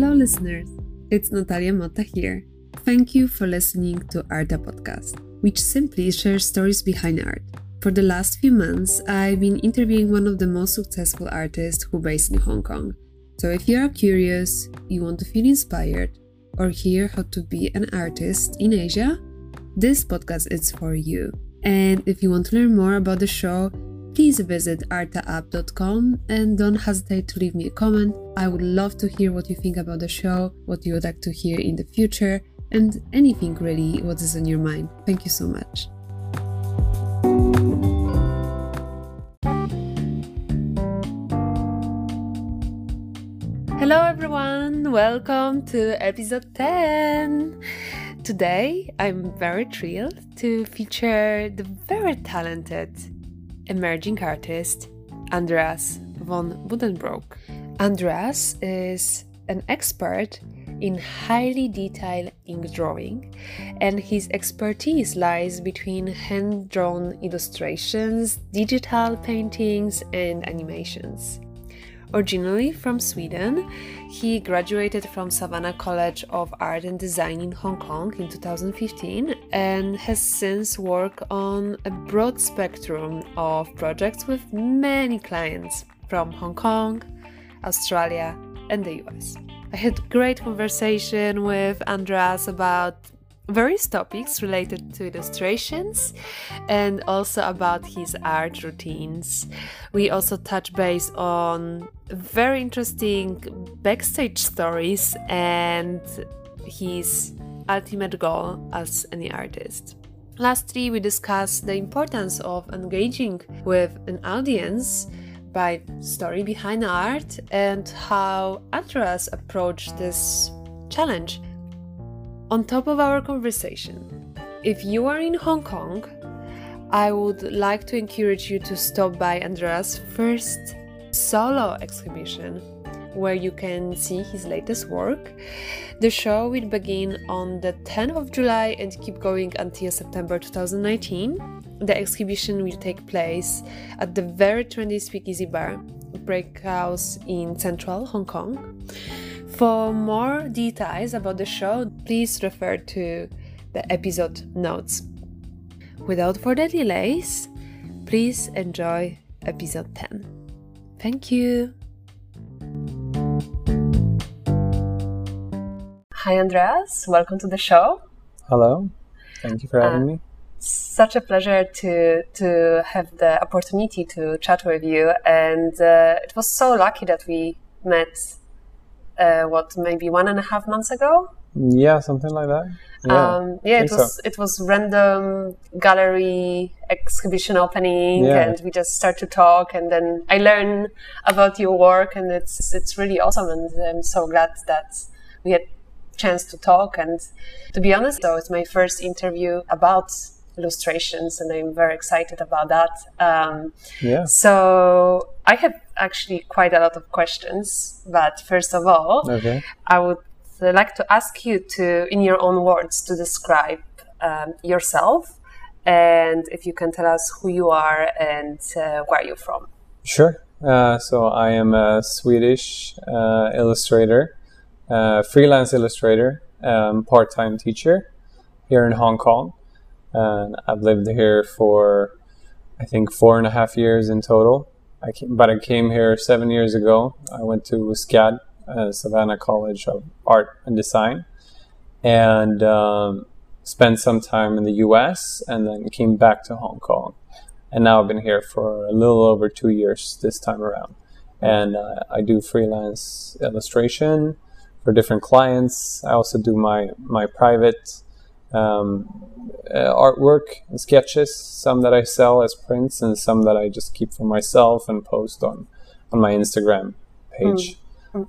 Hello, listeners. It's Natalia Motta here. Thank you for listening to Arta Podcast, which simply shares stories behind art. For the last few months, I've been interviewing one of the most successful artists who based in Hong Kong. So if you are curious, you want to feel inspired, or hear how to be an artist in Asia, this podcast is for you. And if you want to learn more about the show, please visit artaapp.com and don't hesitate to leave me a comment. I would love to hear what you think about the show, what you would like to hear in the future, and anything really what is on your mind. Thank you so much. Hello, everyone. Welcome to episode 10. Today, I'm very thrilled to feature the very talented emerging artist Andreas von Buddenbrook. Andreas is an expert in highly detailed ink drawing, and his expertise lies between hand drawn illustrations, digital paintings, and animations. Originally from Sweden, he graduated from Savannah College of Art and Design in Hong Kong in 2015 and has since worked on a broad spectrum of projects with many clients from Hong Kong, Australia, and the US. I had great conversation with Andreas about various topics related to illustrations and also about his art routines. We also touch base on very interesting backstage stories and his ultimate goal as any artist. Lastly, we discuss the importance of engaging with an audience by story behind art and how Andreas approached this challenge. On top of our conversation, if you are in Hong Kong, I would like to encourage you to stop by Andreas' first solo exhibition where you can see his latest work. The show will begin on the 10th of July and keep going until September 2019. The exhibition will take place at the very trendy Speakeasy Bar, Break House in central Hong Kong. For more details about the show, please refer to the episode notes. Without further delays, please enjoy episode 10. Thank you. Hi, Andreas. Welcome to the show. Hello. Thank you for having Uh, me. Such a pleasure to to have the opportunity to chat with you, and uh, it was so lucky that we met. Uh, what maybe one and a half months ago? Yeah, something like that. Yeah. um, yeah, it think so. was it was random gallery exhibition opening, Yeah. and we just start to talk, and then I learn about your work, and it's it's really awesome, and I'm so glad that we had chance to talk. And to be honest, though, it's my first interview about illustrations, and I'm very excited about that. Um, yeah. so I have actually quite a lot of questions, but first of all, Okay. I would like to ask you to, in your own words, to describe um, yourself and if you can tell us who you are and uh, where you're from. Sure. Uh, so I am a Swedish uh, illustrator, uh, freelance illustrator, um, part-time teacher here in Hong Kong, and I've lived here for I think four and a half years in total. I came, but I came here seven years ago. I went to SCAD, uh, Savannah College of Art and Design, and um, spent some time in the U.S. and then came back to Hong Kong and now I've been here for a little over two years this time around. And uh, I do freelance illustration for different clients. I also do my my private um, uh, artwork and sketches. Some that I sell as prints, and some that I just keep for myself and post on on my Instagram page,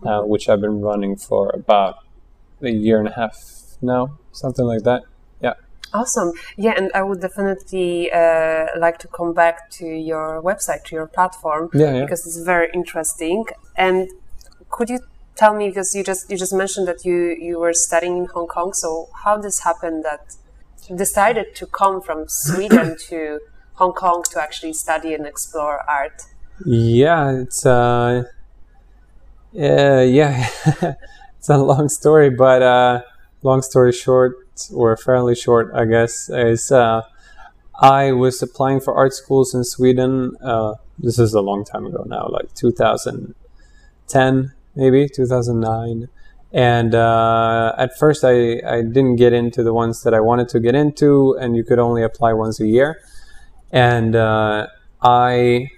uh, which I've been running for about a year and a half now, something like that. Yeah. Awesome. Yeah, and I would definitely uh, like to come back to your website, to your platform, Yeah, yeah. because it's very interesting. And could you tell me, because you just you just mentioned that you you were studying in Hong Kong, so how this happened that you decided to come from Sweden to Hong Kong to actually study and explore art? Yeah, it's uh, uh yeah, it's a long story, but uh, long story short, or fairly short, I guess, is uh, I was applying for art schools in Sweden. Uh, this is a long time ago now, like 2010, maybe 2009. And uh, at first, I, I didn't get into the ones that I wanted to get into, and you could only apply once a year. And uh, I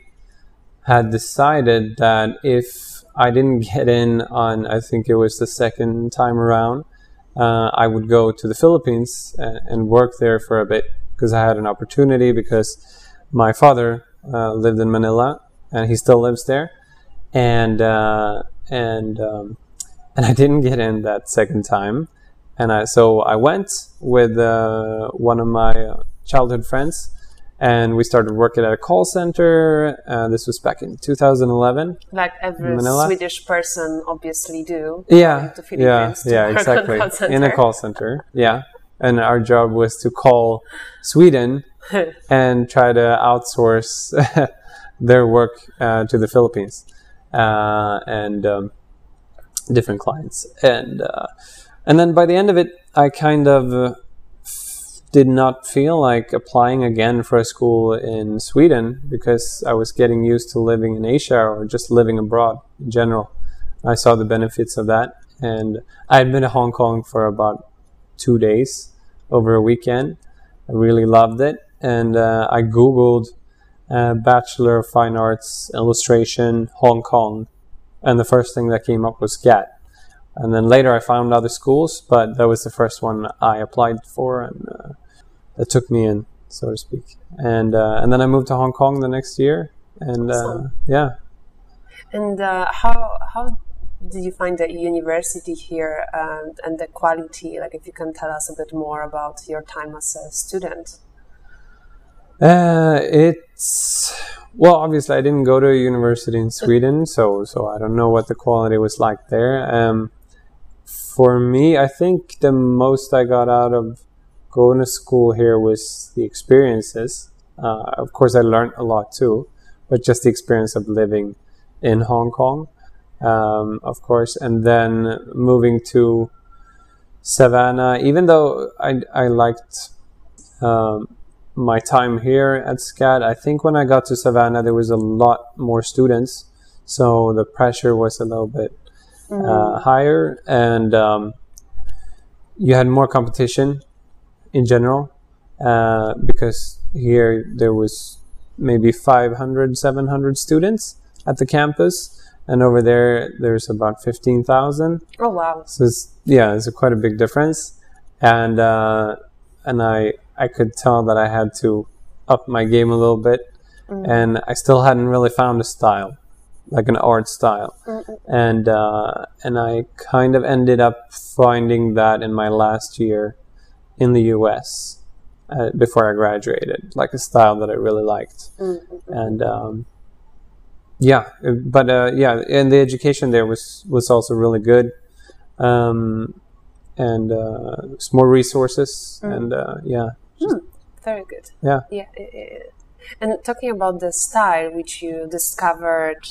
had decided that if I didn't get in on, I think it was the second time around, uh, I would go to the Philippines and, and work there for a bit because I had an opportunity because my father uh, lived in Manila and he still lives there, and uh, and um, and I didn't get in that second time, and I so I went with uh, one of my childhood friends and we started working at a call center. Uh, this was back in 2011. Like every. Swedish person obviously do. Yeah, yeah, yeah, exactly. In a call center, yeah. And our job was to call Sweden and try to outsource their work uh, to the Philippines uh, and um, different clients. And uh, and then by the end of it, I kind of uh, did not feel like applying again for a school in Sweden because I was getting used to living in Asia or just living abroad in general. I saw the benefits of that, and I had been to Hong Kong for about two days over a weekend. I really loved it, and uh, I googled uh, Bachelor of Fine Arts Illustration Hong Kong, and the first thing that came up was SCAD. And then later I found other schools, but that was the first one I applied for, and uh, that took me in, so to speak. And uh, and then I moved to Hong Kong the next year, and uh, Awesome. yeah, And uh, how how did you find the university here and, and the quality? Like, if you can tell us a bit more about your time as a student. Uh, it's well, obviously, I didn't go to a university in Sweden, so so I don't know what the quality was like there. Um, for me, I think the most I got out of going to school here was the experiences. Uh, of course, I learned a lot too, but just the experience of living in Hong Kong, um, of course, and then moving to Savannah. Even though I I liked. Um, my time here at SCAD, I think when I got to Savannah, there was a lot more students, so the pressure was a little bit uh, higher, and um, you had more competition in general uh, because here there was maybe 500, 700 students at the campus, and over there there's about 15,000. Oh wow! So it's, yeah, it's a quite a big difference, and uh, and I I could tell that I had to up my game a little bit, and I still hadn't really found a style, like an art style, and uh, and I kind of ended up finding that in my last year in the U.S. Uh, before I graduated, like a style that I really liked, and. Um, yeah, but uh, yeah, and the education there was was also really good, um, and uh, it's more resources, and uh, yeah, Very good. yeah. Yeah. And talking about the style which you discovered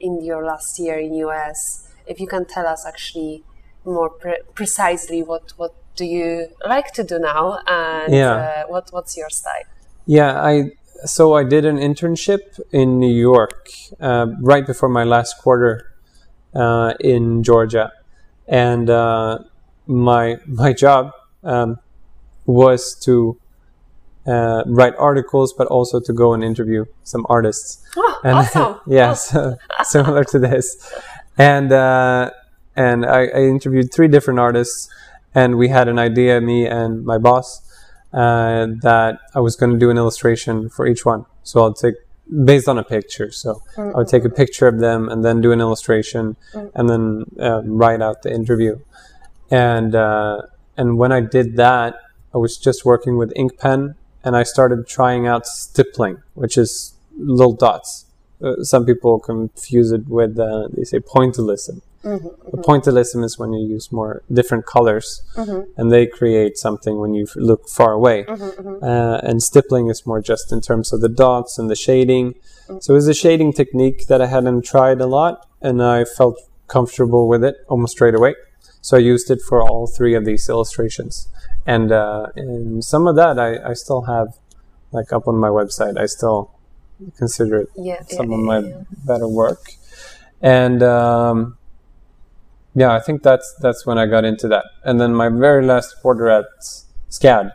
in your last year in US, if you can tell us actually more pre- precisely what what do you like to do now and Yeah. uh, what what's your style? Yeah, I so I did an internship in New York uh, right before my last quarter uh, in Georgia, and uh, my my job um, was to uh, write articles, but also to go and interview some artists. Oh, And awesome! yeah, so, similar to this, and uh, and I, I interviewed three different artists, and we had an idea, me and my boss, uh, that I was going to do an illustration for each one. So I'll take based on a picture. So I would take a picture of them and then do an illustration, and then um, write out the interview. And uh, and when I did that, I was just working with ink pen, and I started trying out stippling, which is little dots. Uh, some people confuse it with uh, they say pointillism. The pointillism is when you use more different colors, and they create something when you f- look far away. Uh, and stippling is more just in terms of the dots and the shading. So it was a shading technique that I hadn't tried a lot, and I felt comfortable with it almost straight away. So I used it for all three of these illustrations, and, uh, and some of that I, I still have like up on my website. I still consider it Yeah, some yeah, of my yeah. better work, and um, yeah, I think that's that's when I got into that. And then my very last quarter at SCAD,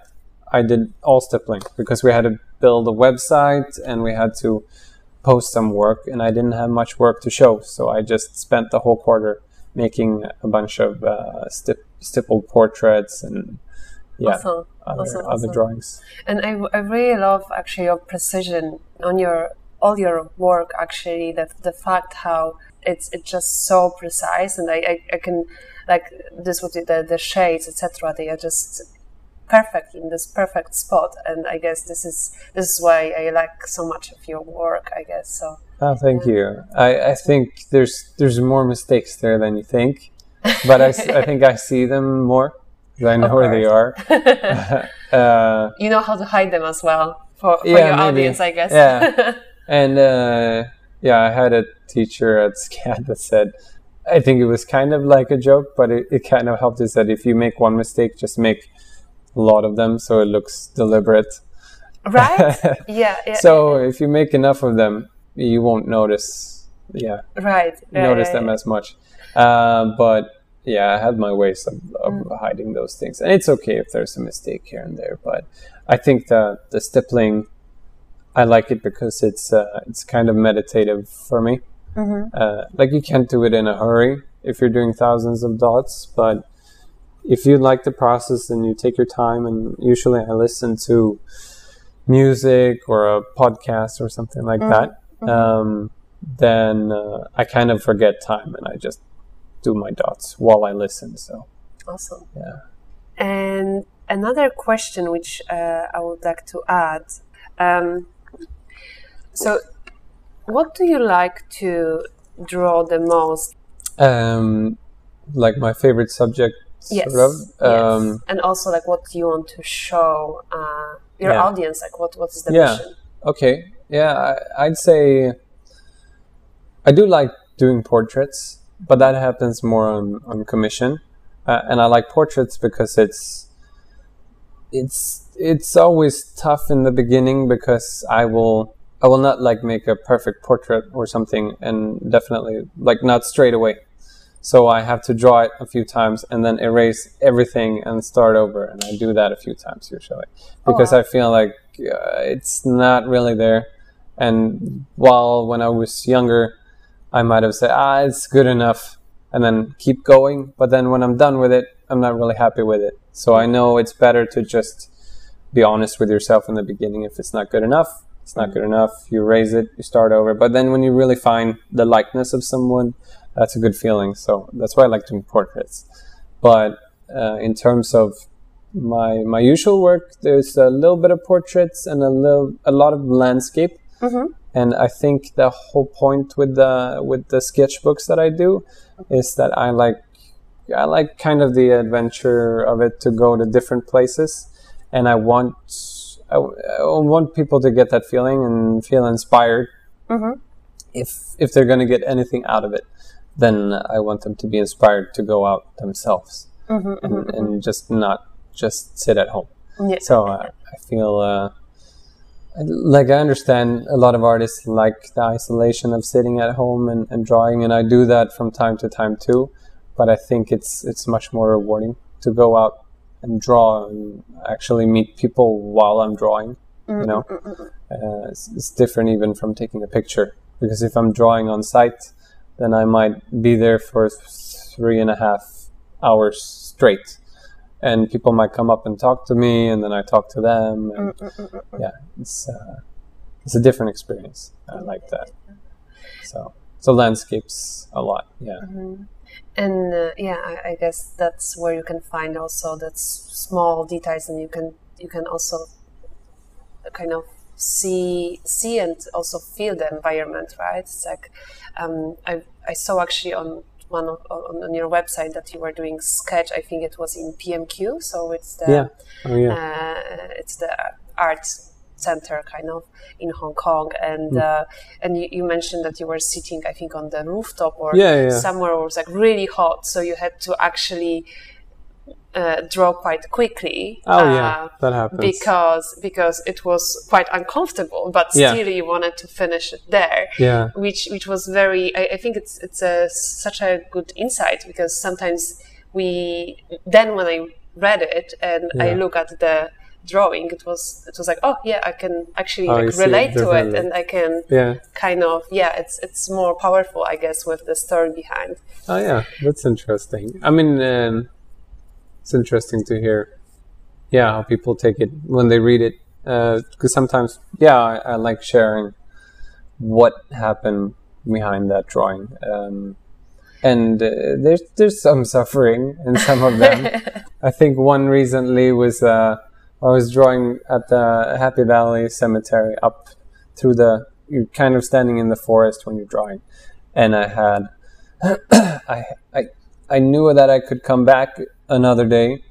I did all stippling because we had to build a website and we had to post some work, and I didn't have much work to show, so I just spent the whole quarter making a bunch of uh, stip- stippled portraits and yeah, Awesome. other, awesome, other awesome. drawings. And I, I really love actually your precision on your all your work. Actually, the the fact how it's it's just so precise, and I I, I can like this with the the shades etc. They are just perfect in this perfect spot, and I guess this is this is why I like so much of your work. I guess so. Oh, thank you. I, I think there's there's more mistakes there than you think, but I, I think I see them more I know where they are. uh, You know how to hide them as well for, for Yeah, your maybe. audience, I guess. Yeah. and uh, yeah, I had a teacher at SCAD that said, I think it was kind of like a joke, but it, it kind of helped. Is that if you make one mistake, just make a lot of them so it looks deliberate. right? Yeah. yeah so if you make enough of them, you won't notice. Yeah. right. right, notice right, them right. as much. Uh, but yeah, I have my ways of, of Mm. hiding those things, and it's okay if there's a mistake here and there. But I think the the stippling, I like it because it's uh, it's kind of meditative for me. Mm-hmm. Uh, like you can't do it in a hurry if you're doing thousands of dots, but if you like the process and you take your time, and usually I listen to music or a podcast or something like that, um, then uh, I kind of forget time and I just my dots while I listen. So Awesome. Yeah. And another question which uh, I would like to add. Um, so, what do you like to draw the most? um, like my favorite subject, Yes. sort of. yes. Um, and also, like, what do you want to show uh, your Yeah. audience? Like, what what is the Yeah. mission? Okay. Yeah, I, I'd say I do like doing portraits, but that happens more on, on commission. Uh, and I like portraits because it's it's it's always tough in the beginning because I will I will not like make a perfect portrait or something and definitely like not straight away. So I have to draw it a few times and then erase everything and start over and I do that a few times usually because wow. I feel like uh, it's not really there. And while when I was younger, I might have said, ah, it's good enough, and then keep going. But then when I'm done with it, I'm not really happy with it. So I know it's better to just be honest with yourself in the beginning. If it's not good enough, it's not good enough. You raise it, you start over. But then when you really find the likeness of someone, that's a good feeling. So that's why I like doing portraits. But uh, in terms of my my usual work, there's a little bit of portraits and a little a lot of landscape. Mhm. And I think the whole point with the with the sketchbooks that I do is that I like I like kind of the adventure of it to go to different places, and I want I, I want people to get that feeling and feel inspired. Mhm. If if they're going to get anything out of it, then I want them to be inspired to go out themselves Mhm, and, mhm, and just not just sit at home. Yeah. So uh, I feel uh, like I understand a lot of artists like the isolation of sitting at home and, and drawing, and I do that from time to time too. But I think it's it's much more rewarding to go out and draw and actually meet people while I'm drawing. You know, mm, mm, mm, uh, it's, it's different even from taking a picture because if I'm drawing on site, then I might be there for three and a half hours straight and people might come up and talk to me and then I talk to them and yeah it's uh, it's a different experience. I like that. so so landscapes a lot yeah. And uh, yeah I, I guess that's where you can find also that small details and you can you can also kind of see see and also feel the environment right? It's like um, I, I saw actually on one of, on, on your website that you were doing sketch i think it was in pmq so it's the yeah oh yeah uh, it's the art center, kind of in Hong Kong, and Mm. uh, and you, you mentioned that you were sitting, I think, on the rooftop or yeah, yeah. somewhere where it was like really hot, so you had to actually uh, draw quite quickly. Oh uh, yeah, that happens. because because it was quite uncomfortable, but Yeah. still you wanted to finish it there yeah, which which was very I, I think it's it's a such a good insight because sometimes we then when I read it and I look at the drawing it was it was like oh yeah I can actually Oh, like, it relate to it and I can yeah. kind of yeah it's it's more powerful I guess with the story behind Oh yeah, that's interesting. I mean, um, it's interesting to hear, yeah, how people take it when they read it. Because sometimes, yeah, I, I like sharing what happened behind that drawing, um, and uh, there's there's some suffering in some of them. I think one recently was uh, I was drawing at the Happy Valley Cemetery up through the. You're kind of standing in the forest when you're drawing, and I had I, I I knew that I could come back another day,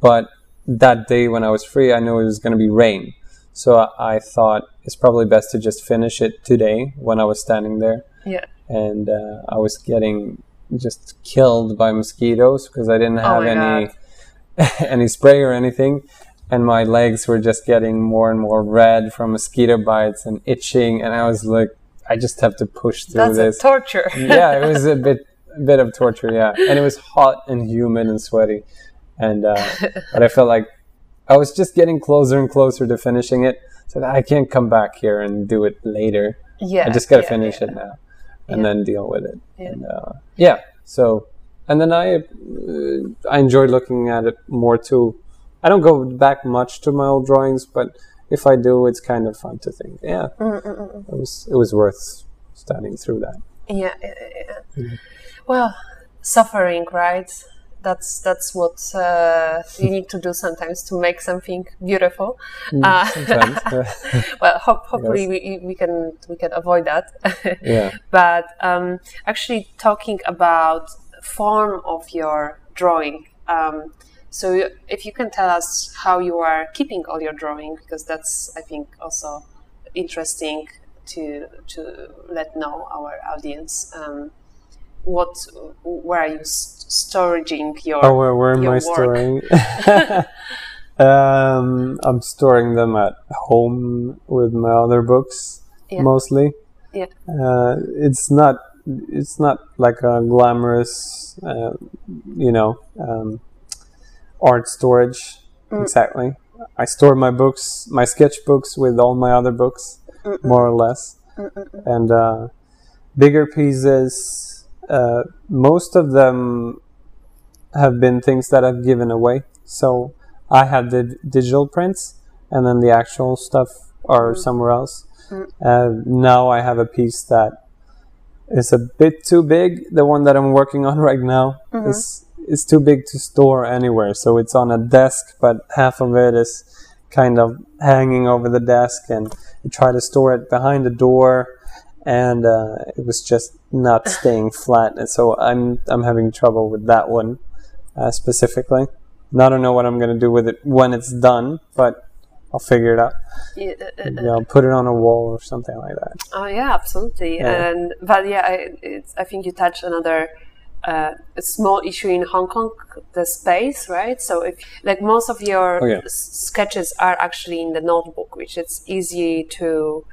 but that day when I was free, I knew it was going to be rain. So I, I thought it's probably best to just finish it today when I was standing there. yeah And uh, I was getting just killed by mosquitoes because I didn't have my any any spray or anything. And my legs were just getting more and more red from mosquito bites and itching. And I was like, I just have to push through that's this a torture yeah, it was a bit bit of torture. Yeah, and it was hot and humid and sweaty, and uh, but I felt like I was just getting closer and closer to finishing it. So that I can't come back here and do it later. yeah I just got to yeah, finish yeah. it now, and Yeah. then deal with it. Yeah. And, uh, yeah. So, and then I uh, I enjoy looking at it more too. I don't go back much to my old drawings, but if I do, it's kind of fun to think. Yeah, Mm, it was it was worth studying through that. Yeah, yeah, yeah. Mm-hmm. Well, suffering, right? That's that's what uh, you need to do sometimes to make something beautiful. Uh, well, ho- hopefully we, we can we can avoid that. yeah. but um, actually, talking about form of your drawing. Um, so, if you can tell us how you are keeping all your drawing, because that's I think also interesting to to let know our audience. Um, what where are you s- storing your Oh, where, where am I work. storing? um, I'm storing them at home with my other books Yeah. mostly. Yeah. Uh, it's not. It's not like a glamorous, uh, you know, um, art storage Mm. exactly. I store my books, my sketchbooks, with all my other books, more or less, and uh, bigger pieces. Uh, most of them have been things that I've given away. So I have the digital prints, and then the actual stuff are somewhere else. Uh, now I have a piece that is a bit too big. The one that I'm working on right now is is too big to store anywhere. So it's on a desk, but half of it is kind of hanging over the desk, and I try to store it behind the door, and uh, it was just not staying flat. And so I'm I'm having trouble with that one uh, specifically. And I don't know what I'm gonna do with it when it's done, but I'll figure it out. Yeah, uh, uh, Maybe I'll put it on a wall or something like that. Oh yeah, absolutely. Yeah. And but yeah, I, it's, I think you touched another uh, a small issue in Hong Kong, the space, right? So if like most of your Oh, yeah. s- sketches are actually in the notebook, which it's easy to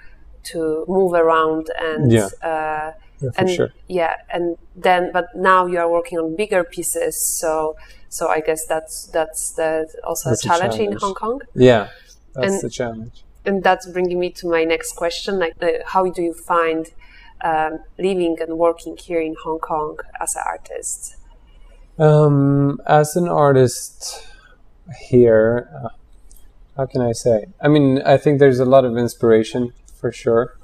to move around and Yeah. uh, Yeah, and sure. yeah, and then but now you are working on bigger pieces, so so I guess that's that's the also That's a a challenge, in. Hong Kong. Yeah, that's And- the challenge. and that's bringing me to my next question like uh, how do you find um, living and working here in hong kong as an artist Um, as an artist here, uh, how can I say? I mean, I think there's a lot of inspiration for sure.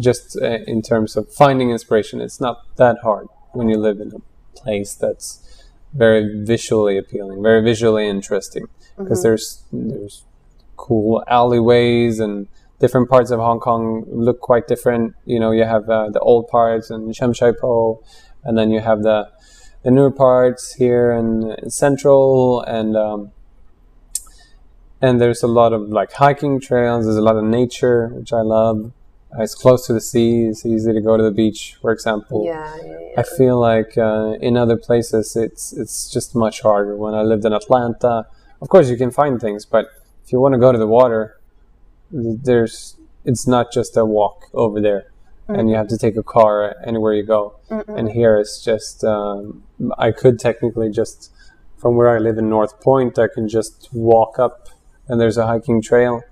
Just uh, in terms of finding inspiration, it's not that hard when you live in a place that's very visually appealing, very visually interesting. Because there's there's cool alleyways and different parts of Hong Kong look quite different. You know, you have uh, the old parts and Sham Shui Po, and then you have the the newer parts here in, in Central, and um, and there's a lot of like hiking trails. There's a lot of nature, which I love. It's close to the sea. It's easy to go to the beach, for example. Yeah, yeah, yeah. I feel like uh, in other places it's it's just much harder. When I lived in Atlanta, of course you can find things, but if you want to go to the water, there's it's not just a walk over there, and you have to take a car anywhere you go. And here it's just um, I could technically just from where I live in North Point, I can just walk up, and there's a hiking trail,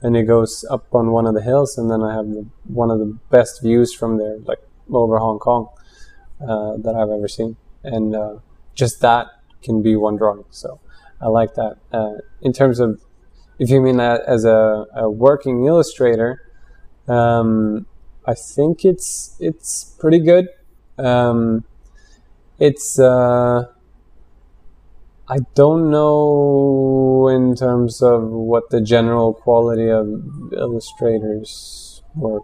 and it goes up on one of the hills, and then I have the, one of the best views from there, like over Hong Kong, uh, that I've ever seen, and uh, just that can be one drawing. So I like that. Uh, in terms of, if you mean that as a, a working illustrator, um, I think it's it's pretty good. Um, it's uh, I don't know in terms of what the general quality of illustrators work,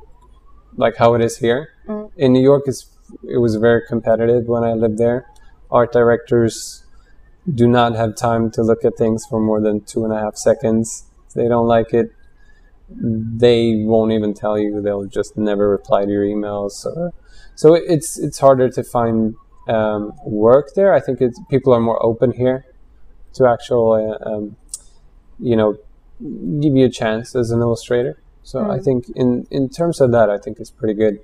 like how it is here. Mm. In New York, it's, it was very competitive when I lived there. Art directors do not have time to look at things for more than two and a half seconds. If they don't like it, they won't even tell you. They'll just never reply to your emails. Or, so it's it's harder to find um, work there. I think it's, people are more open here to actual, uh, um, you know, give you a chance as an illustrator. So I think in in terms of that, I think it's pretty good.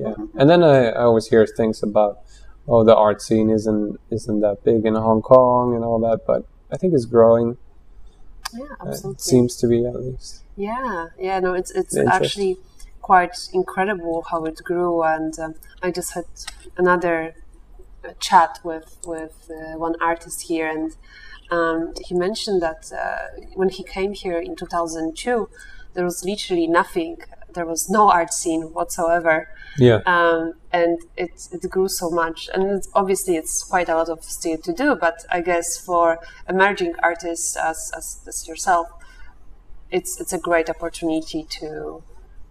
Yeah, and then I, I always hear things about oh the art scene isn't isn't that big in Hong Kong and all that, but I think it's growing. yeah, Uh, absolutely. it seems to be at least. Yeah, yeah, no, it's it's actually quite incredible how it grew, and um, I just had another uh, chat with with uh, one artist here, and um, he mentioned that uh, when he came here in 2002, there was literally nothing. There was no art scene whatsoever, Yeah, um, and it, it grew so much. And it's, obviously, it's quite a lot of still to do. But I guess for emerging artists as, as, as yourself, it's it's a great opportunity to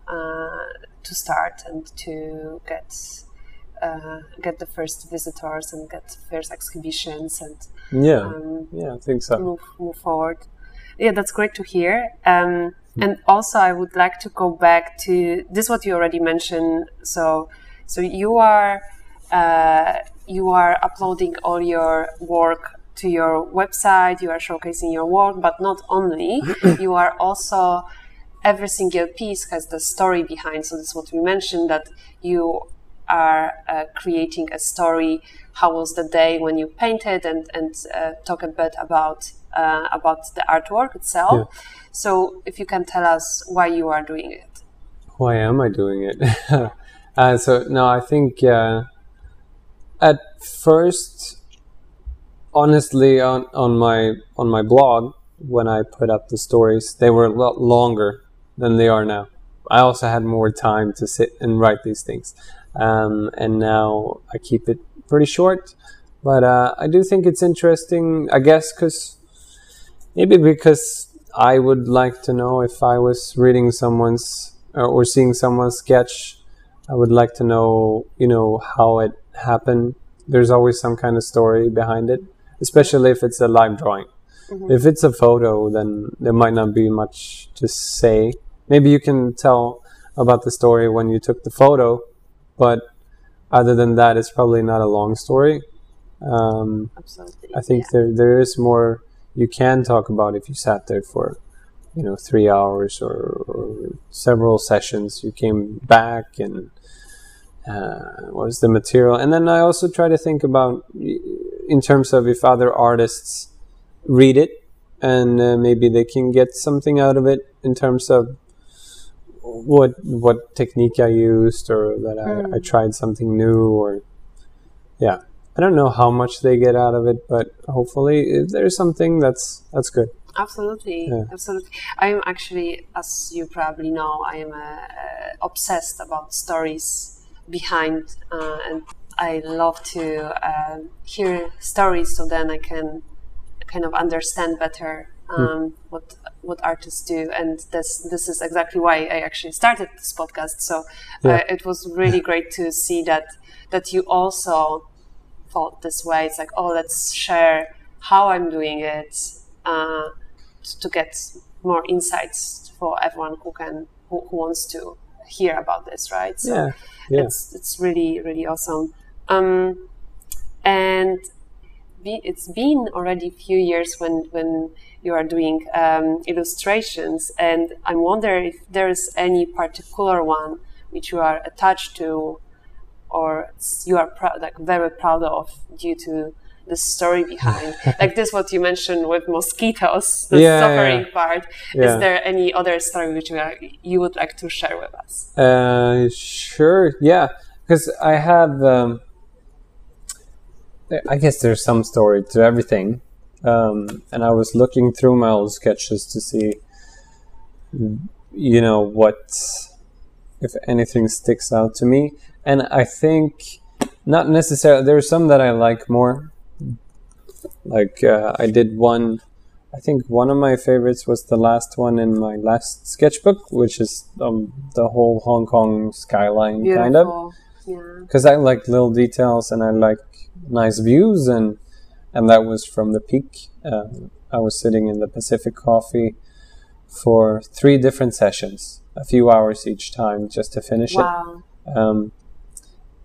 uh, to start and to get uh, get the first visitors and get first exhibitions and yeah, um, yeah. I think so. move move forward. Yeah, that's great to hear. Um, and also, I would like to go back to this. What you already mentioned. So, so you are uh, you are uploading all your work to your website. You are showcasing your work, but not only. you are also every single piece has the story behind. So this is what we mentioned that you are uh, creating a story. How was the day when you painted, and and uh, talk a bit about uh, about the artwork itself. So if you can tell us why you are doing it. Why am I doing it? uh, so no, I think uh, at first, honestly, on on my on my blog when I put up the stories, they were a lot longer than they are now. I also had more time to sit and write these things, um, and now I keep it pretty short. But uh, I do think it's interesting. I guess because maybe because I would like to know if I was reading someone's or, or seeing someone's sketch, I would like to know, you know, how it happened. There's always some kind of story behind it, especially if it's a live drawing. If it's a photo, then there might not be much to say. Maybe you can tell about the story when you took the photo, but other than that, it's probably not a long story. Um. I think there there is more you can talk about if you sat there for you know three hours or, or several sessions. You came back and uh, what was the material, and then I also try to think about in terms of if other artists read it and uh, maybe they can get something out of it in terms of what what technique I used or that I, I tried something new or yeah I don't know how much they get out of it, but hopefully if there's something that's that's good. Absolutely, Yeah. absolutely. I'm actually, as you probably know, I am uh, obsessed about stories behind, uh, and I love to uh, hear stories, so then I can kind of understand better um, what what artists do. And this this is exactly why I actually started this podcast. So Yeah. uh, it was really great to see that that you also thought this way. It's like, oh, let's share how I'm doing it. Uh, to get more insights for everyone who can who, who wants to hear about this, right? So yeah, yeah. it's it's really really awesome. Um, and be, it's been already a few years when when you are doing um, illustrations, and I wonder if there's any particular one which you are attached to, or you are like very proud of due to the story behind like this what you mentioned with mosquitoes the yeah, suffering yeah. part yeah. is there any other story which you, are, you would like to share with us uh, sure yeah because i have um, i guess there's some story to everything um, and i was looking through my old sketches to see you know what if anything sticks out to me and i think not necessarily there's some that i like more like uh, I did one. I think one of my favorites was the last one in my last sketchbook, which is um, the whole Hong Kong skyline Beautiful. kind of. Because I like little details and I like nice views, and and that was from the peak. Um, I was sitting in the Pacific Coffee for three different sessions, a few hours each time, just to finish wow. it. Um,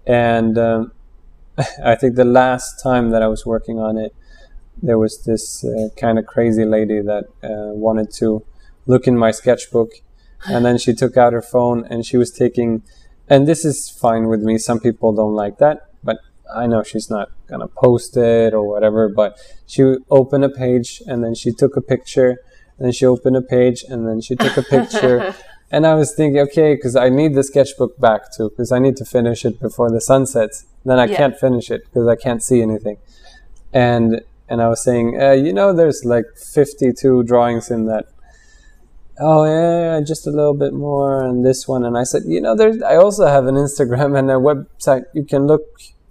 and um, I think the last time that I was working on it, there was this uh, kind of crazy lady that uh, wanted to look in my sketchbook and then she took out her phone and she was taking and this is fine with me some people don't like that i know she's not gonna post it or whatever but she opened a page and then she took a picture and then she opened a page and then she took a picture and i was thinking okay because i need the sketchbook back too because i need to finish it before the sun sets then i yeah. can't finish it because i can't see anything and and I was saying, uh, you know, there's like 52 drawings in that. Oh yeah, just a little bit more and this one. And I said, you know, there's. I also have an Instagram and a website. You can look.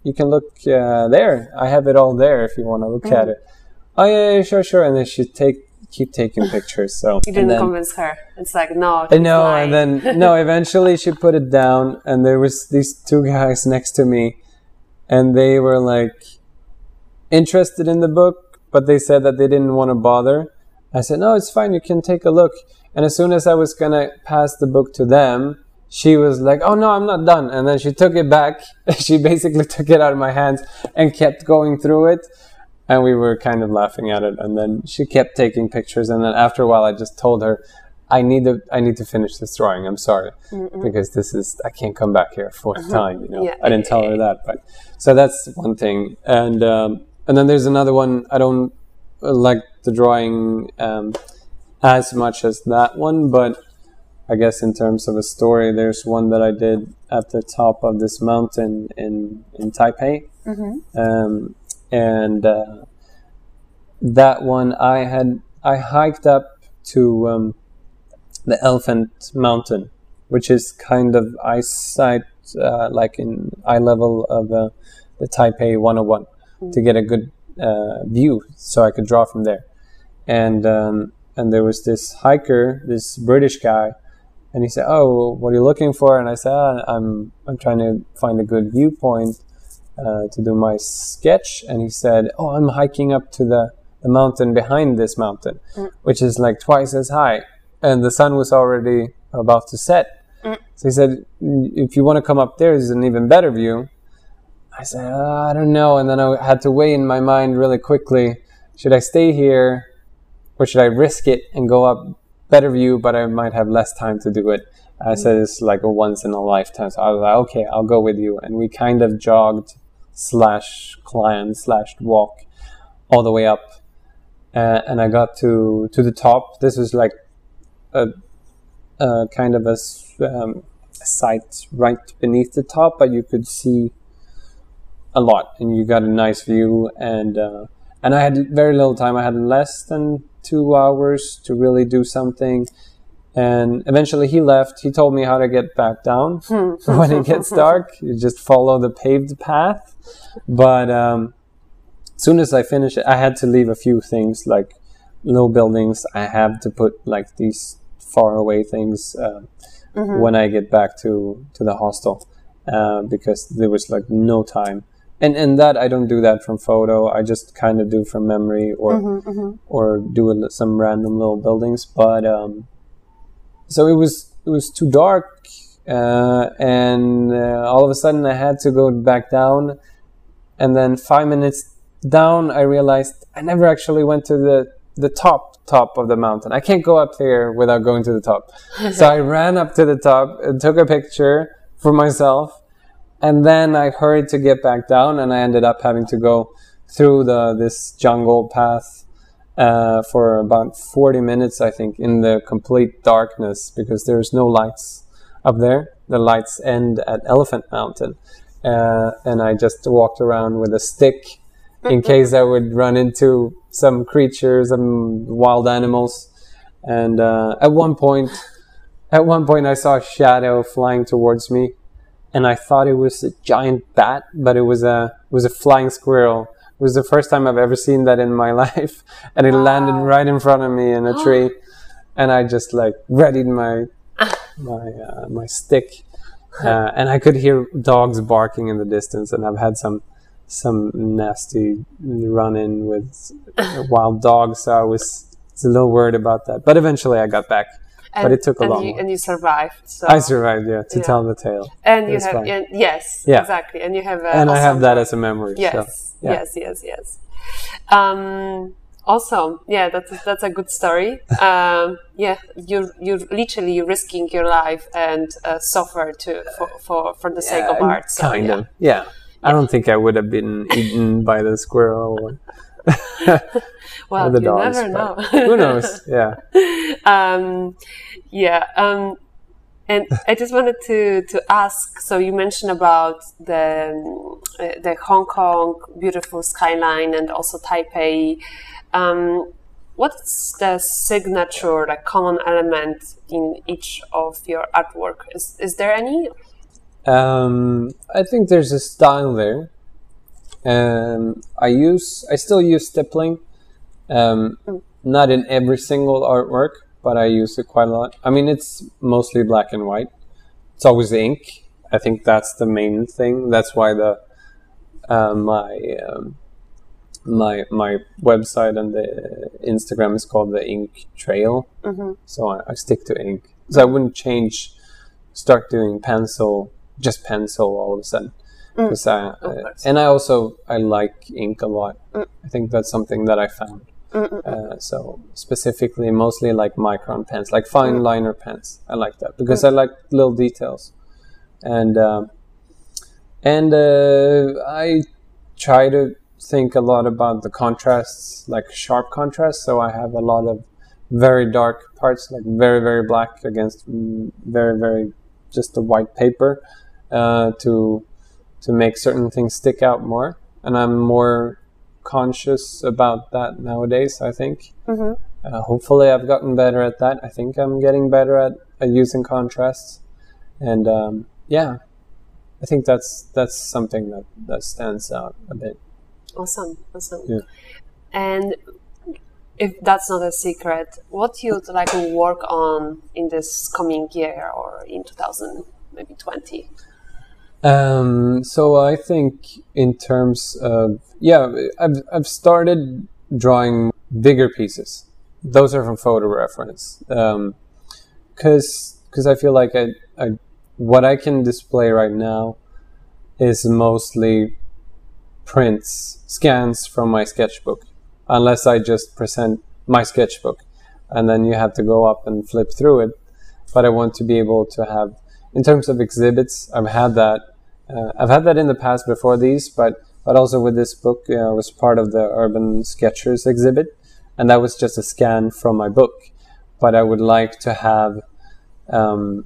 You can look uh, there. I have it all there if you want to look mm. at it. Oh yeah, yeah, sure, sure. And then she take keep taking pictures. So you didn't then, convince her. It's like no. no. know, and then no. Eventually, she put it down, and there was these two guys next to me, and they were like interested in the book, but they said that they didn't want to bother. I said, no, it's fine. You can take a look. And as soon as I was going to pass the book to them, she was like, oh no, I'm not done. And then she took it back. she basically took it out of my hands and kept going through it. And we were kind of laughing at it. And then she kept taking pictures. And then after a while, I just told her, I need to I need to finish this drawing. I'm sorry Mm-mm. because this is I can't come back here 4th uh-huh. time. You know, yeah. I didn't tell her that, but so that's one thing. And um, and then there's another one I don't like the drawing um, as much as that one, but I guess in terms of a story, there's one that I did at the top of this mountain in in Taipei, mm-hmm. um, and uh, that one I had I hiked up to um, the Elephant Mountain, which is kind of eyesight uh, like in eye level of uh, the Taipei 101 to get a good uh, view, so I could draw from there. And um, and there was this hiker, this British guy, and he said, "Oh, what are you looking for?" And I said, ah, "I'm I'm trying to find a good viewpoint uh, to do my sketch." And he said, "Oh, I'm hiking up to the the mountain behind this mountain, mm. which is like twice as high, and the sun was already about to set." Mm. So he said, "If you want to come up there, there's an even better view." I said, oh, I don't know. And then I had to weigh in my mind really quickly should I stay here or should I risk it and go up better view, but I might have less time to do it? I said it's like a once in a lifetime. So I was like, okay, I'll go with you. And we kind of jogged slash climbed slash walk all the way up. Uh, and I got to, to the top. This was like a, a kind of a, um, site right beneath the top, but you could see a lot, and you got a nice view. And uh, and I had very little time. I had less than two hours to really do something. And eventually he left. He told me how to get back down when it gets dark. You just follow the paved path. But um, as soon as I finished I had to leave a few things like little buildings. I have to put like these far away things uh, mm-hmm. when I get back to to the hostel uh, because there was like no time and and that I don't do that from photo. I just kind of do from memory or Mm-hmm, mm-hmm. or do a, some random little buildings. But um, so it was it was too dark, uh, and uh, all of a sudden I had to go back down, and then five minutes down I realized I never actually went to the the top top of the mountain. I can't go up there without going to the top. so I ran up to the top and took a picture for myself and then I hurried to get back down, and I ended up having to go through the this jungle path uh, for about forty minutes, I think, in the complete darkness because there's no lights up there. The lights end at Elephant Mountain, uh, and I just walked around with a stick in case I would run into some creatures, some wild animals. And uh, at one point, at one point, I saw a shadow flying towards me and I thought it was a giant bat, but it was a it was a flying squirrel. It was the first time I've ever seen that in my life, and it landed right in front of me in a tree, and I just like readied my my uh, my stick, uh, and I could hear dogs barking in the distance, and I've had some some nasty run in with wild dogs, so I was a little worried about that, but eventually I got back. And, it took a long you, and you survived. So. I survived, yeah, to Yeah. tell the tale, and you have and, yes, Yeah. exactly, and you have a and I have that as a memory. Yes, so, yeah. yes, yes, yes. Um, awesome. Yeah, that's that's a good story. Um, yeah, you're you're literally risking your life and uh, suffer to for, for for the sake of Uh, art. So, kind yeah. of. Yeah. I don't think I would have been eaten by the squirrel Well, the you dogs. never know. Who knows? Yeah. um, yeah. Um, and I just wanted to, to ask. So you mentioned about the uh, the Hong Kong beautiful skyline and also Taipei. Um, what's the signature, like common element in each of your artwork? Is is there any? Um, I think there's a style there. Um, I use, I still use stippling. Um, not in every single artwork, but I use it quite a lot. I mean, it's mostly black and white. It's always ink. I think that's the main thing. That's why the uh, my um, my my website and the Instagram is called the Ink Trail. Mm-hmm. So I, I stick to ink. So I wouldn't change, start doing pencil, just pencil all of a sudden. Mm. 'Cause I, Of uh, and I also I like ink a lot. Mm. I think that's something that I found. Uh, so specifically, mostly like micron pens, like fine Mm. liner pens. I like that because I like little details, and um, and uh, I try to think a lot about the contrasts, like sharp contrasts. So I have a lot of very dark parts, like very very black against mm, very very just the white paper, uh, to to make certain things stick out more. And I'm more conscious about that nowadays. I think. Mm-hmm. Uh, hopefully, I've gotten better at that. I think I'm getting better at, at using contrasts, and um, yeah, I think that's that's something that that stands out a bit. Awesome, awesome. Yeah. And if that's not a secret, what you'd like to work on in this coming year or in 2000, maybe 20? Um, so I think in terms of yeah, I've I've started drawing bigger pieces. Those are from photo reference, because because I feel like I, I what I can display right now is mostly prints scans from my sketchbook, unless I just present my sketchbook, and then you have to go up and flip through it. But I want to be able to have in terms of exhibits, I've had that. Uh, I've had that in the past before these, but but also with this book, uh, I was part of the Urban Sketchers exhibit, and that was just a scan from my book. But I would like to have, um,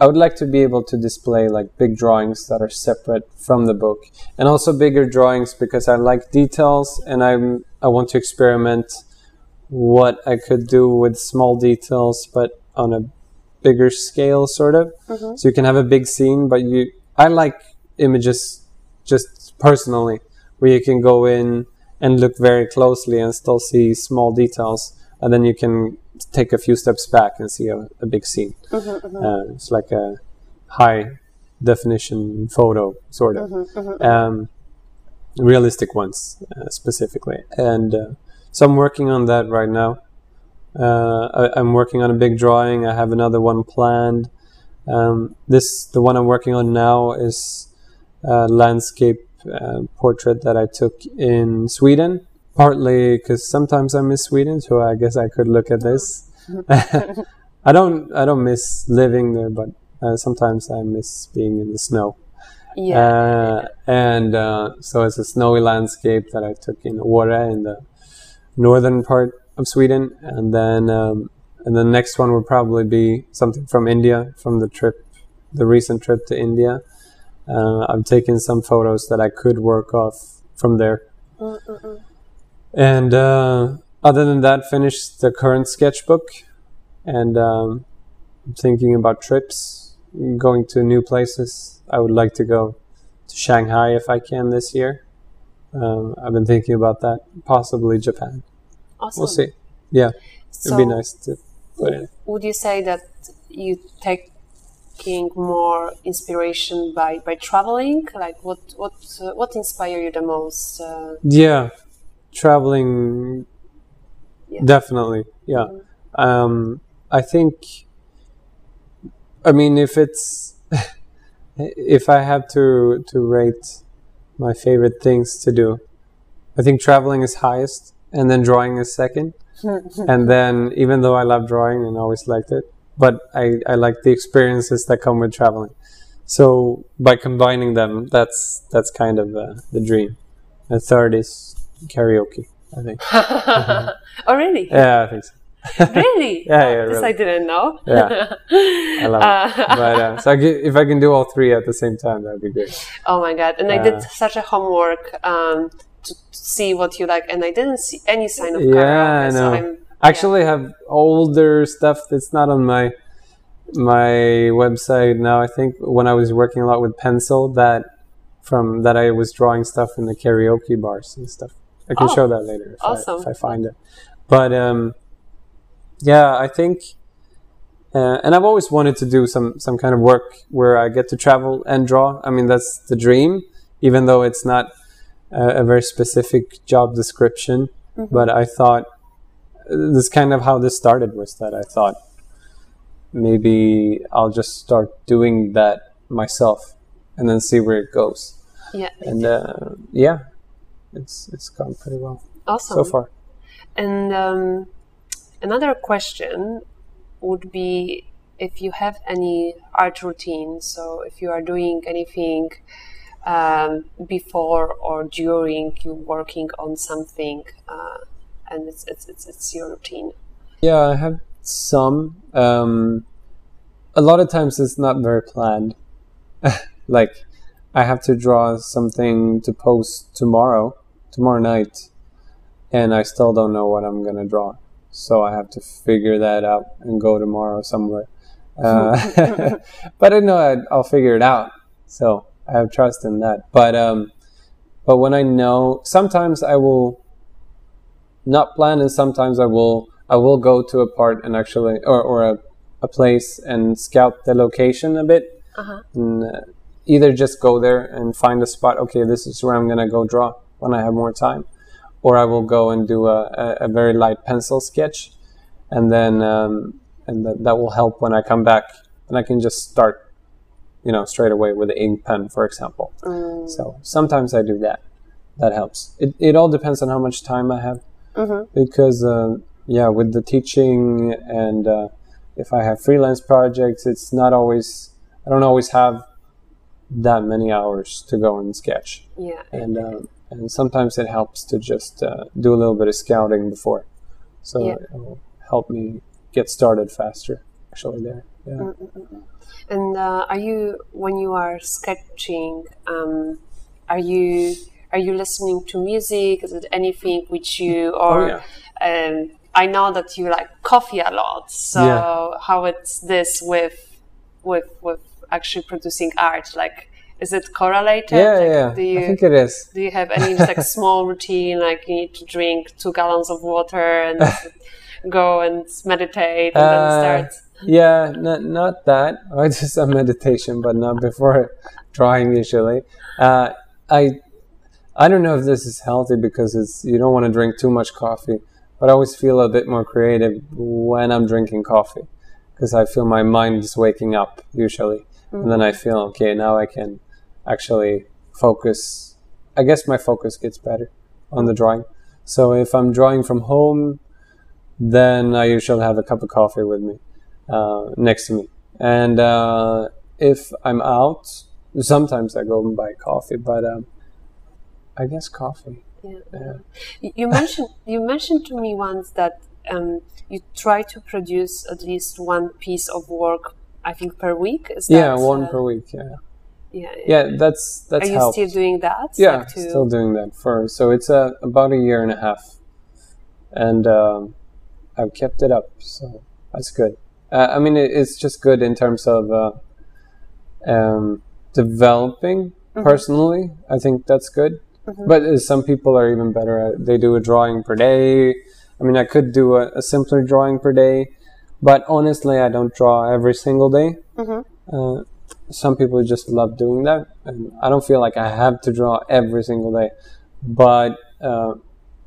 I would like to be able to display like big drawings that are separate from the book, and also bigger drawings because I like details, and I'm I want to experiment what I could do with small details, but on a bigger scale, sort of. Mhm. So you can have a big scene, but you I like images just personally, where you can go in and look very closely and still see small details, and then you can take a few steps back and see a, a big scene. Mm-hmm, Uh, it's like a high definition photo, sort of. mm-hmm, Um, realistic ones uh, specifically. And uh, so I'm working on that right now. Uh, I, am working on a big drawing. I have another one planned. Um, this the one I'm working on now is a landscape uh, portrait that I took in Sweden. Partly because sometimes I miss Sweden, so I guess I could look at this. I don't I don't miss living there, but uh, sometimes I miss being in the snow. Yeah. Uh, and uh, so it's a snowy landscape that I took in Åre in the northern part of Sweden, and then um, and the next one would probably be something from India, from the trip, the recent trip to India. Uh, I've taken some photos that I could work off from there. Mm-mm-mm. And uh, other than that, finished the current sketchbook, and um, I'm thinking about trips, going to new places. I would like to go to Shanghai if I can this year. Um, I've been thinking about that, possibly Japan. Awesome. We'll see. Yeah, So, it'd be nice to put in. would you say that you taking more inspiration by by traveling? Like, what what uh, what inspire you the most? Uh, Yeah, traveling. Yeah. Definitely, yeah. Um, I think. I mean, if it's if I have to to rate my favorite things to do, I think traveling is highest, and then drawing is second, and then even though I love drawing and always liked it, but I I like the experiences that come with traveling. So by combining them, that's that's kind of uh, the dream. The third is karaoke. I think. oh, really? Yeah, I think so. Really? Yeah, yeah, This really. I didn't know. Yeah. I love it. Uh, But uh, so I if I can do all three at the same time, that'd be great. oh my god! And I Uh, did such a homework um, to see what you like, and I didn't see any sign of Yeah, karaoke. I So. I'm, I actually have older stuff that's not on my my website now. I think when I was working a lot with pencil, that from that I was drawing stuff in the karaoke bars and stuff. I can Oh, show that later if, awesome. I, if I find it. But um, yeah, I think, uh, and I've always wanted to do some some kind of work where I get to travel and draw. I mean, that's the dream, even though it's not a, a very specific job description. But I thought this is kind of how this started was that I thought maybe I'll just start doing that myself and then see where it goes. yeah, And uh, yeah, it's it's gone pretty well awesome. so far. And um, another question would be if you have any art routine. So if you are doing anything um, before or during you working on something, uh, and it's, it's it's it's your routine. Yeah, I have some. Um, a lot of times it's not very planned. like, I have to draw something to post tomorrow, tomorrow night, and I still don't know what I'm gonna draw. So I have to figure that out and go tomorrow somewhere. Uh, but I know I'll figure it out. So I have trust in that. But um, but when I know, sometimes I will not plan, and sometimes I will I will go to a part and actually or or a, a place and scout the location a bit, Uh-huh. and uh, either just go there and find a spot. Okay, this is where I'm gonna go draw when I have more time, or I will go and do a, a, a very light pencil sketch, and then um, and that, that will help when I come back, and I can just start, you know, straight away with the ink pen, for example. Mm. So sometimes I do that. That helps. It, it all depends on how much time I have. Mhm. Because, uh, yeah, with the teaching and uh, if I have freelance projects, it's not always, I don't always have that many hours to go and sketch. Yeah. And, uh, and sometimes it helps to just uh, do a little bit of scouting before. So Yeah. it will help me get started faster, actually, there. Yeah. And uh, are you when you are sketching? Um, are you are you listening to music? Is it anything which you or? Oh, yeah. um, I know that you like coffee a lot. So Yeah. how it's this with with with actually producing art? Like, is it correlated? Yeah, Like, yeah. Do you I think it is. do you have any just like small routine? Like you need to drink two gallons of water and go and meditate and Uh, then start. Yeah, not not that. I just some meditation, but not before drawing usually. Uh, I I don't know if this is healthy because it's you don't want to drink too much coffee, but I always feel a bit more creative when I'm drinking coffee because I feel my mind is waking up usually, mm-hmm. and then I feel okay now I can actually focus. I guess my focus gets better on the drawing. So if I'm drawing from home, then I usually have a cup of coffee with me next to me, and uh, if I'm out, sometimes I go and buy coffee, but. Um, I guess coffee. Yeah. yeah. You mentioned you mentioned to me once that um, you try to produce at least one piece of work. I think per week. Is yeah, one uh, per week. Yeah. Yeah, yeah, that's that's. Are you helped. still doing that? Yeah, like to... still doing that for so it's uh, about a year and a half, and um, I've kept it up, so that's good. Uh, I mean, it's just good in terms of uh, um, developing mm-hmm. personally. I think that's good. Mm-hmm. But some people are even better at they do a drawing per day. I mean, I could do a, a simpler drawing per day, but honestly, I don't draw every single day. Mm-hmm. Uh, some people just love doing that, and I don't feel like I have to draw every single day, but uh,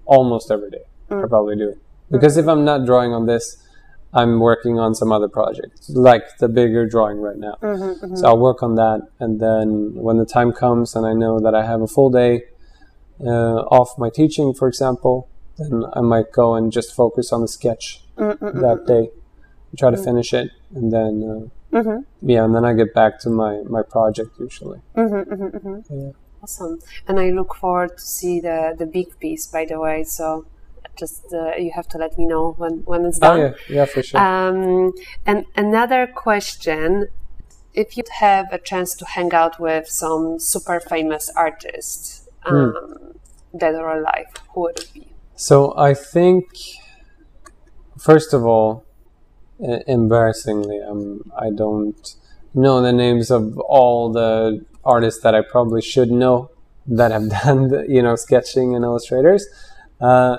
almost every day mm. I probably do it because if I'm not drawing on this, I'm working on some other projects, like the bigger drawing right now. Mm-hmm, mm-hmm. So I'll work on that, and then when the time comes and I know that I have a full day, uh, off my teaching, for example, then I might go and just focus on the sketch Mm-mm-mm. that day, try to mm. finish it, and then uh, mm-hmm. yeah, and then I get back to my my project usually. Mm-hmm, mm-hmm, mm-hmm. yeah. Awesome, and I look forward to see the the big piece. By the way, so just uh, you have to let me know when when it's done. Oh yeah, yeah, for sure. Um, and another question: If you have a chance to hang out with some super famous artists, hmm. um, mm dead or alive, who would it be? So I think, first of all, embarrassingly, um, I don't know the names of all the artists that I probably should know that have done, the, you know, sketching and illustrators. Uh,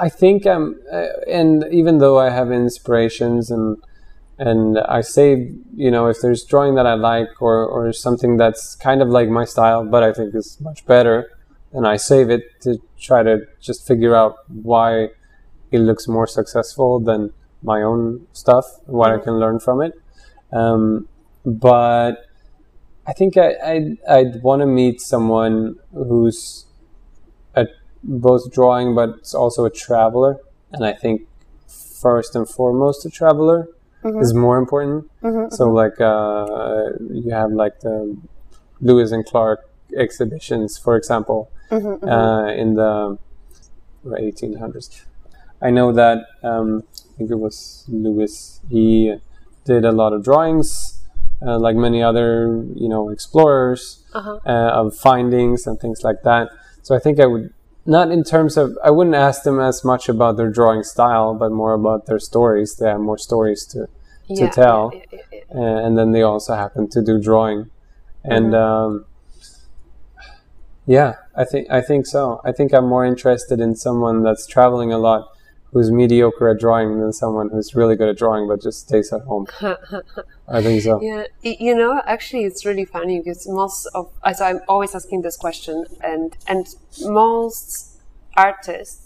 I think I'm, uh, and even though I have inspirations and and I say, you know, if there's drawing that I like or or something that's kind of like my style, but I think is much better, and I save it to try to just figure out why it looks more successful than my own stuff, what I can learn from it. Um, but I think I, I'd, I'd want to meet someone who's both drawing but it's also a traveler. And I think first and foremost, a traveler mm-hmm. is more important. Mm-hmm, so, mm-hmm. like, uh, you have like the Lewis and Clark exhibitions, for example, mm-hmm, mm-hmm. Uh, in the 1800s. I know that um, I think it was Lewis. He did a lot of drawings, uh, like many other you know explorers, uh-huh. uh, of findings and things like that. So I think I would not in terms of I wouldn't ask them as much about their drawing style, but more about their stories. They have more stories to to yeah, tell, yeah, yeah, and then they also happen to do drawing, and. Mm-hmm. Um, yeah, I think I think so. I think I'm more interested in someone that's traveling a lot, who's mediocre at drawing, than someone who's really good at drawing but just stays at home. I think so. Yeah, you know, actually, it's really funny because most of so I'm always asking this question, and and most artists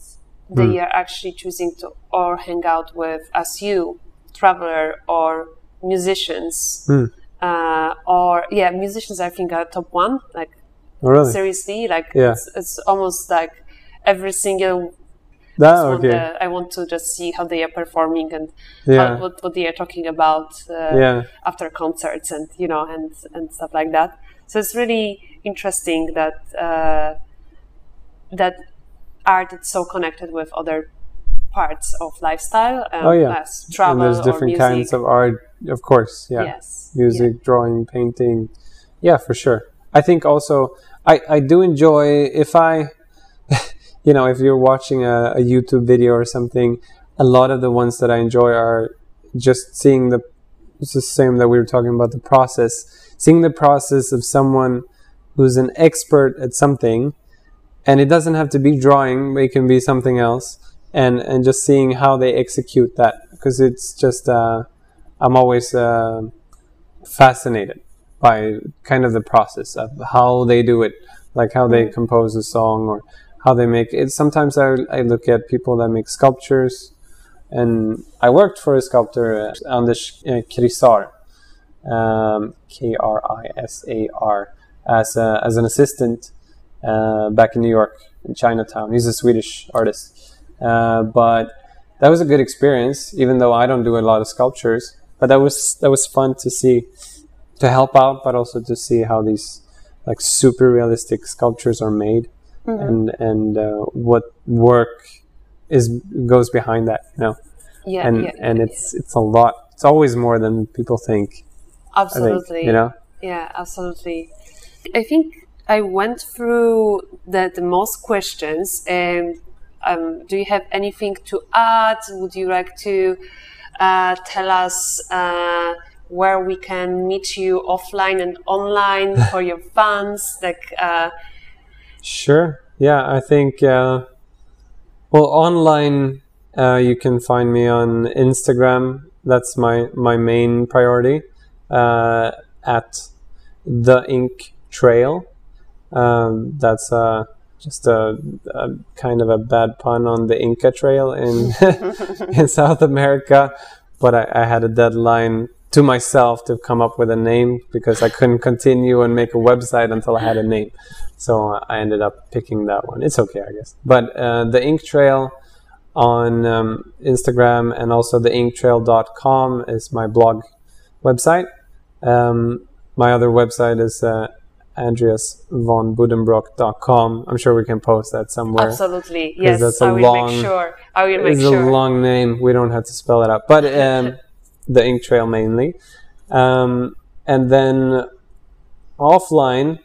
they mm. are actually choosing to or hang out with as you traveler or musicians. Mm. Uh, or yeah, musicians I think are top one. Like really? Seriously, like yeah. it's, it's almost like every single Ah, okay. I want to just see how they are performing and yeah. how, what, what they are talking about uh, yeah. after concerts and you know and and stuff like that. So it's really interesting that uh, that art is so connected with other parts of lifestyle. Um, oh yeah, travel and there's different kinds of art, of course. Yeah, yes, music, yeah. drawing, painting. Yeah, for sure. I think also I, I do enjoy if I, you know, if you're watching a, a YouTube video or something, a lot of the ones that I enjoy are just seeing the, it's the same that we were talking about the process, seeing the process of someone who's an expert at something, and it doesn't have to be drawing, but it can be something else, and and just seeing how they execute that because it's just uh, I'm always uh, fascinated by kind of the process of how they do it. like how they compose a song or how they make it. Sometimes I, I look at people that make sculptures, and I worked for a sculptor, uh, Anders uh, Krisar, um, K R I S A R, as a, as an assistant uh, back in New York in Chinatown. He's a Swedish artist, uh, but that was a good experience. Even though I don't do a lot of sculptures, but that was that was fun to see, to help out, but also to see how these like super realistic sculptures are made, Mhm. and and uh, what work is goes behind that, you know. yeah, and yeah, and yeah, it's it's a lot. It's always more than people think. Absolutely. think, you know. Yeah, absolutely. I think I went through the, the most questions. And um, do you have anything to add? Would you like to uh, tell us uh, where we can meet you offline and online for your fans? Like, uh, Sure. Yeah, I think. Uh, well, online, uh, you can find me on Instagram. That's my my main priority. Uh, at the Ink Trail. Um, that's uh, just a, a kind of a bad pun on the Inca Trail in in South America, but I, I had a deadline to myself to come up with a name because I couldn't continue and make a website until I had a name. So I ended up picking that one. It's okay, I guess. But uh, the Ink Trail on um, Instagram and also the inktrail.com is my blog website. Um, my other website is uh, andreasvonbuddenbrock.com. I'm sure we can post that somewhere. absolutely. Yes, that's a I will long- make sure. I will make It's sure. a long name. We don't have to spell it out. But um, the Ink Trail mainly. Um, and then offline,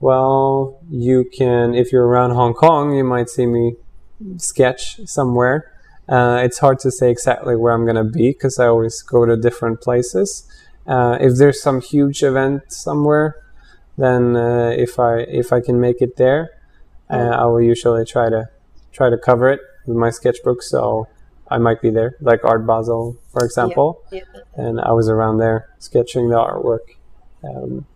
well, you can, if you're around Hong Kong, you might see me sketch somewhere. Uh, it's hard to say exactly where I'm going to be because I always go to different places. Uh, if there's some huge event somewhere, then uh, if I if I can make it there, uh, I will usually try to try to cover it with my sketchbook. So I might be there, like Art Basel, for example, Yeah. and I was around there sketching the artwork. Um,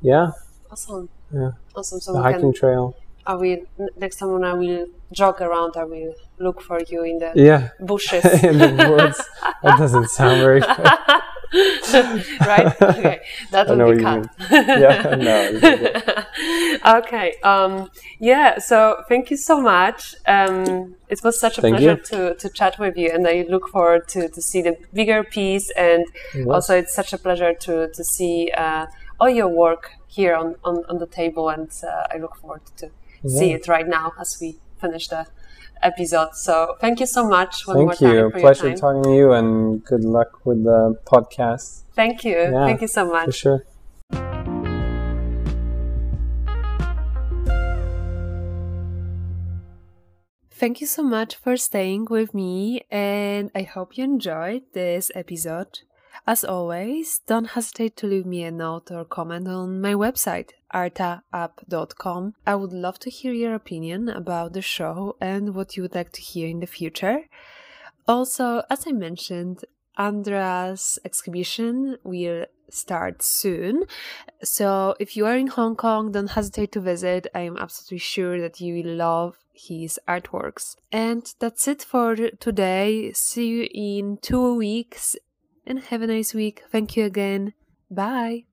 yeah, Awesome. Yeah. Awesome. So the hiking can trail. I will next time when I will jog around, I will look for you in the Yeah, bushes. in the woods. That doesn't sound very good. right? Okay, that will be cut. Yeah, no, okay. Um, yeah. So thank you so much. Um, it was such a Thank pleasure you. to, to chat with you, and I look forward to, to see the bigger piece. And was. also, it's such a pleasure to to see uh, all your work here on, on, on the table, and uh, I look forward to see it right now as we finish the episode. So thank you so much one more Thank time you. for Pleasure your time. talking to you, and good luck with the podcast Thank you. Yeah, Thank you so much. for sure. Thank you so much for staying with me, and I hope you enjoyed this episode. As always, don't hesitate to leave me a note or comment on my website, artaapp.com. I would love to hear your opinion about the show and what you would like to hear in the future. Also, as I mentioned, Andreas's exhibition will start soon. So if you are in Hong Kong, don't hesitate to visit. I am absolutely sure that you will love his artworks. And that's it for today. See you in two weeks and have a nice week. Thank you again. Bye.